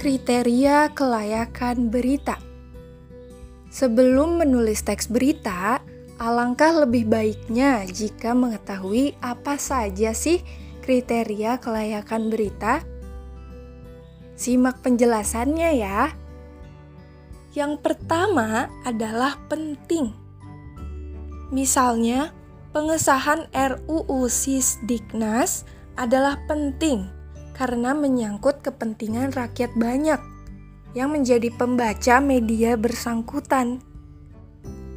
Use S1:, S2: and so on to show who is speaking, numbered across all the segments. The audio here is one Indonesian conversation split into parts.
S1: Kriteria kelayakan berita. Sebelum menulis teks berita, alangkah lebih baiknya jika mengetahui apa saja sih kriteria kelayakan berita. Simak penjelasannya ya. Yang pertama adalah penting. Misalnya, pengesahan RUU Sisdiknas adalah penting karena menyangkut kepentingan rakyat banyak yang menjadi pembaca media bersangkutan.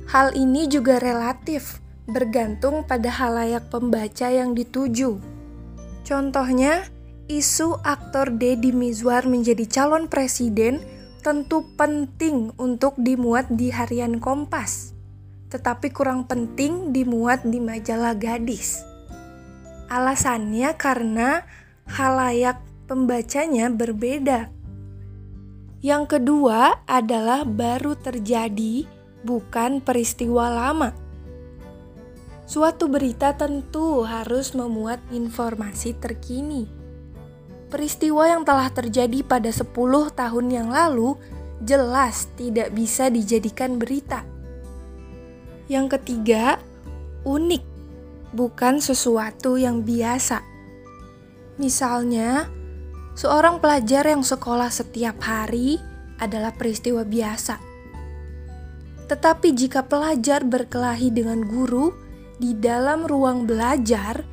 S1: Hal ini juga relatif, bergantung pada halayak pembaca yang dituju. Contohnya, isu aktor Deddy Mizwar menjadi calon presiden tentu penting untuk dimuat di harian Kompas, tetapi kurang penting dimuat di majalah Gadis. Alasannya karena halayak pembacanya berbeda. Yang kedua adalah baru terjadi, bukan peristiwa lama. Suatu berita tentu harus memuat informasi terkini. Peristiwa yang telah terjadi pada 10 tahun yang lalu jelas tidak bisa dijadikan berita. Yang ketiga, unik, bukan sesuatu yang biasa. Misalnya, seorang pelajar yang sekolah setiap hari adalah peristiwa biasa. Tetapi jika pelajar berkelahi dengan guru di dalam ruang belajar,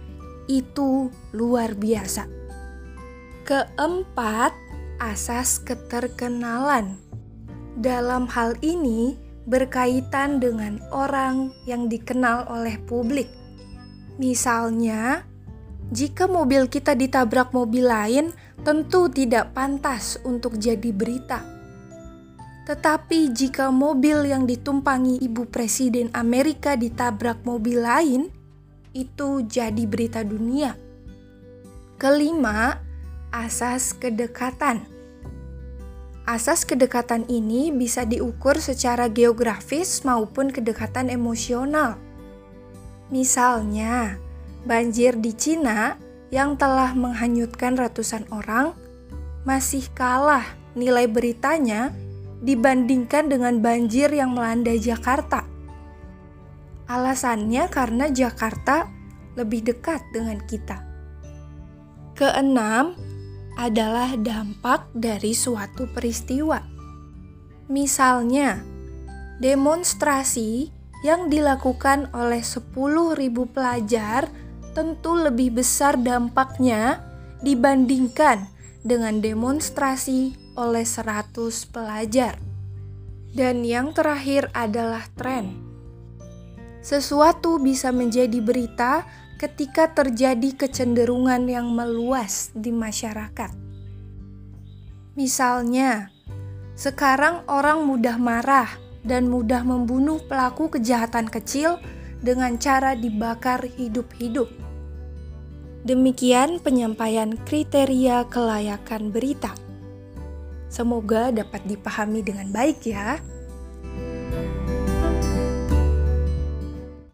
S1: itu luar biasa. Keempat, asas keterkenalan. Dalam hal ini berkaitan dengan orang yang dikenal oleh publik. Misalnya, jika mobil kita ditabrak mobil lain, tentu tidak pantas untuk jadi berita. Tetapi jika mobil yang ditumpangi ibu presiden Amerika ditabrak mobil lain, itu jadi berita dunia. Kelima, asas kedekatan. Asas kedekatan ini bisa diukur secara geografis maupun kedekatan emosional. Misalnya, banjir di Cina yang telah menghanyutkan ratusan orang masih kalah nilai beritanya dibandingkan dengan banjir yang melanda Jakarta. Alasannya karena Jakarta lebih dekat dengan kita. Keenam adalah dampak dari suatu peristiwa. Misalnya, demonstrasi yang dilakukan oleh 10.000 pelajar tentu lebih besar dampaknya dibandingkan dengan demonstrasi oleh 100 pelajar. Dan yang terakhir adalah tren. Sesuatu bisa menjadi berita ketika terjadi kecenderungan yang meluas di masyarakat. Misalnya, sekarang orang mudah marah dan mudah membunuh pelaku kejahatan kecil dengan cara dibakar hidup-hidup. Demikian penyampaian kriteria kelayakan berita. Semoga dapat dipahami dengan baik, ya.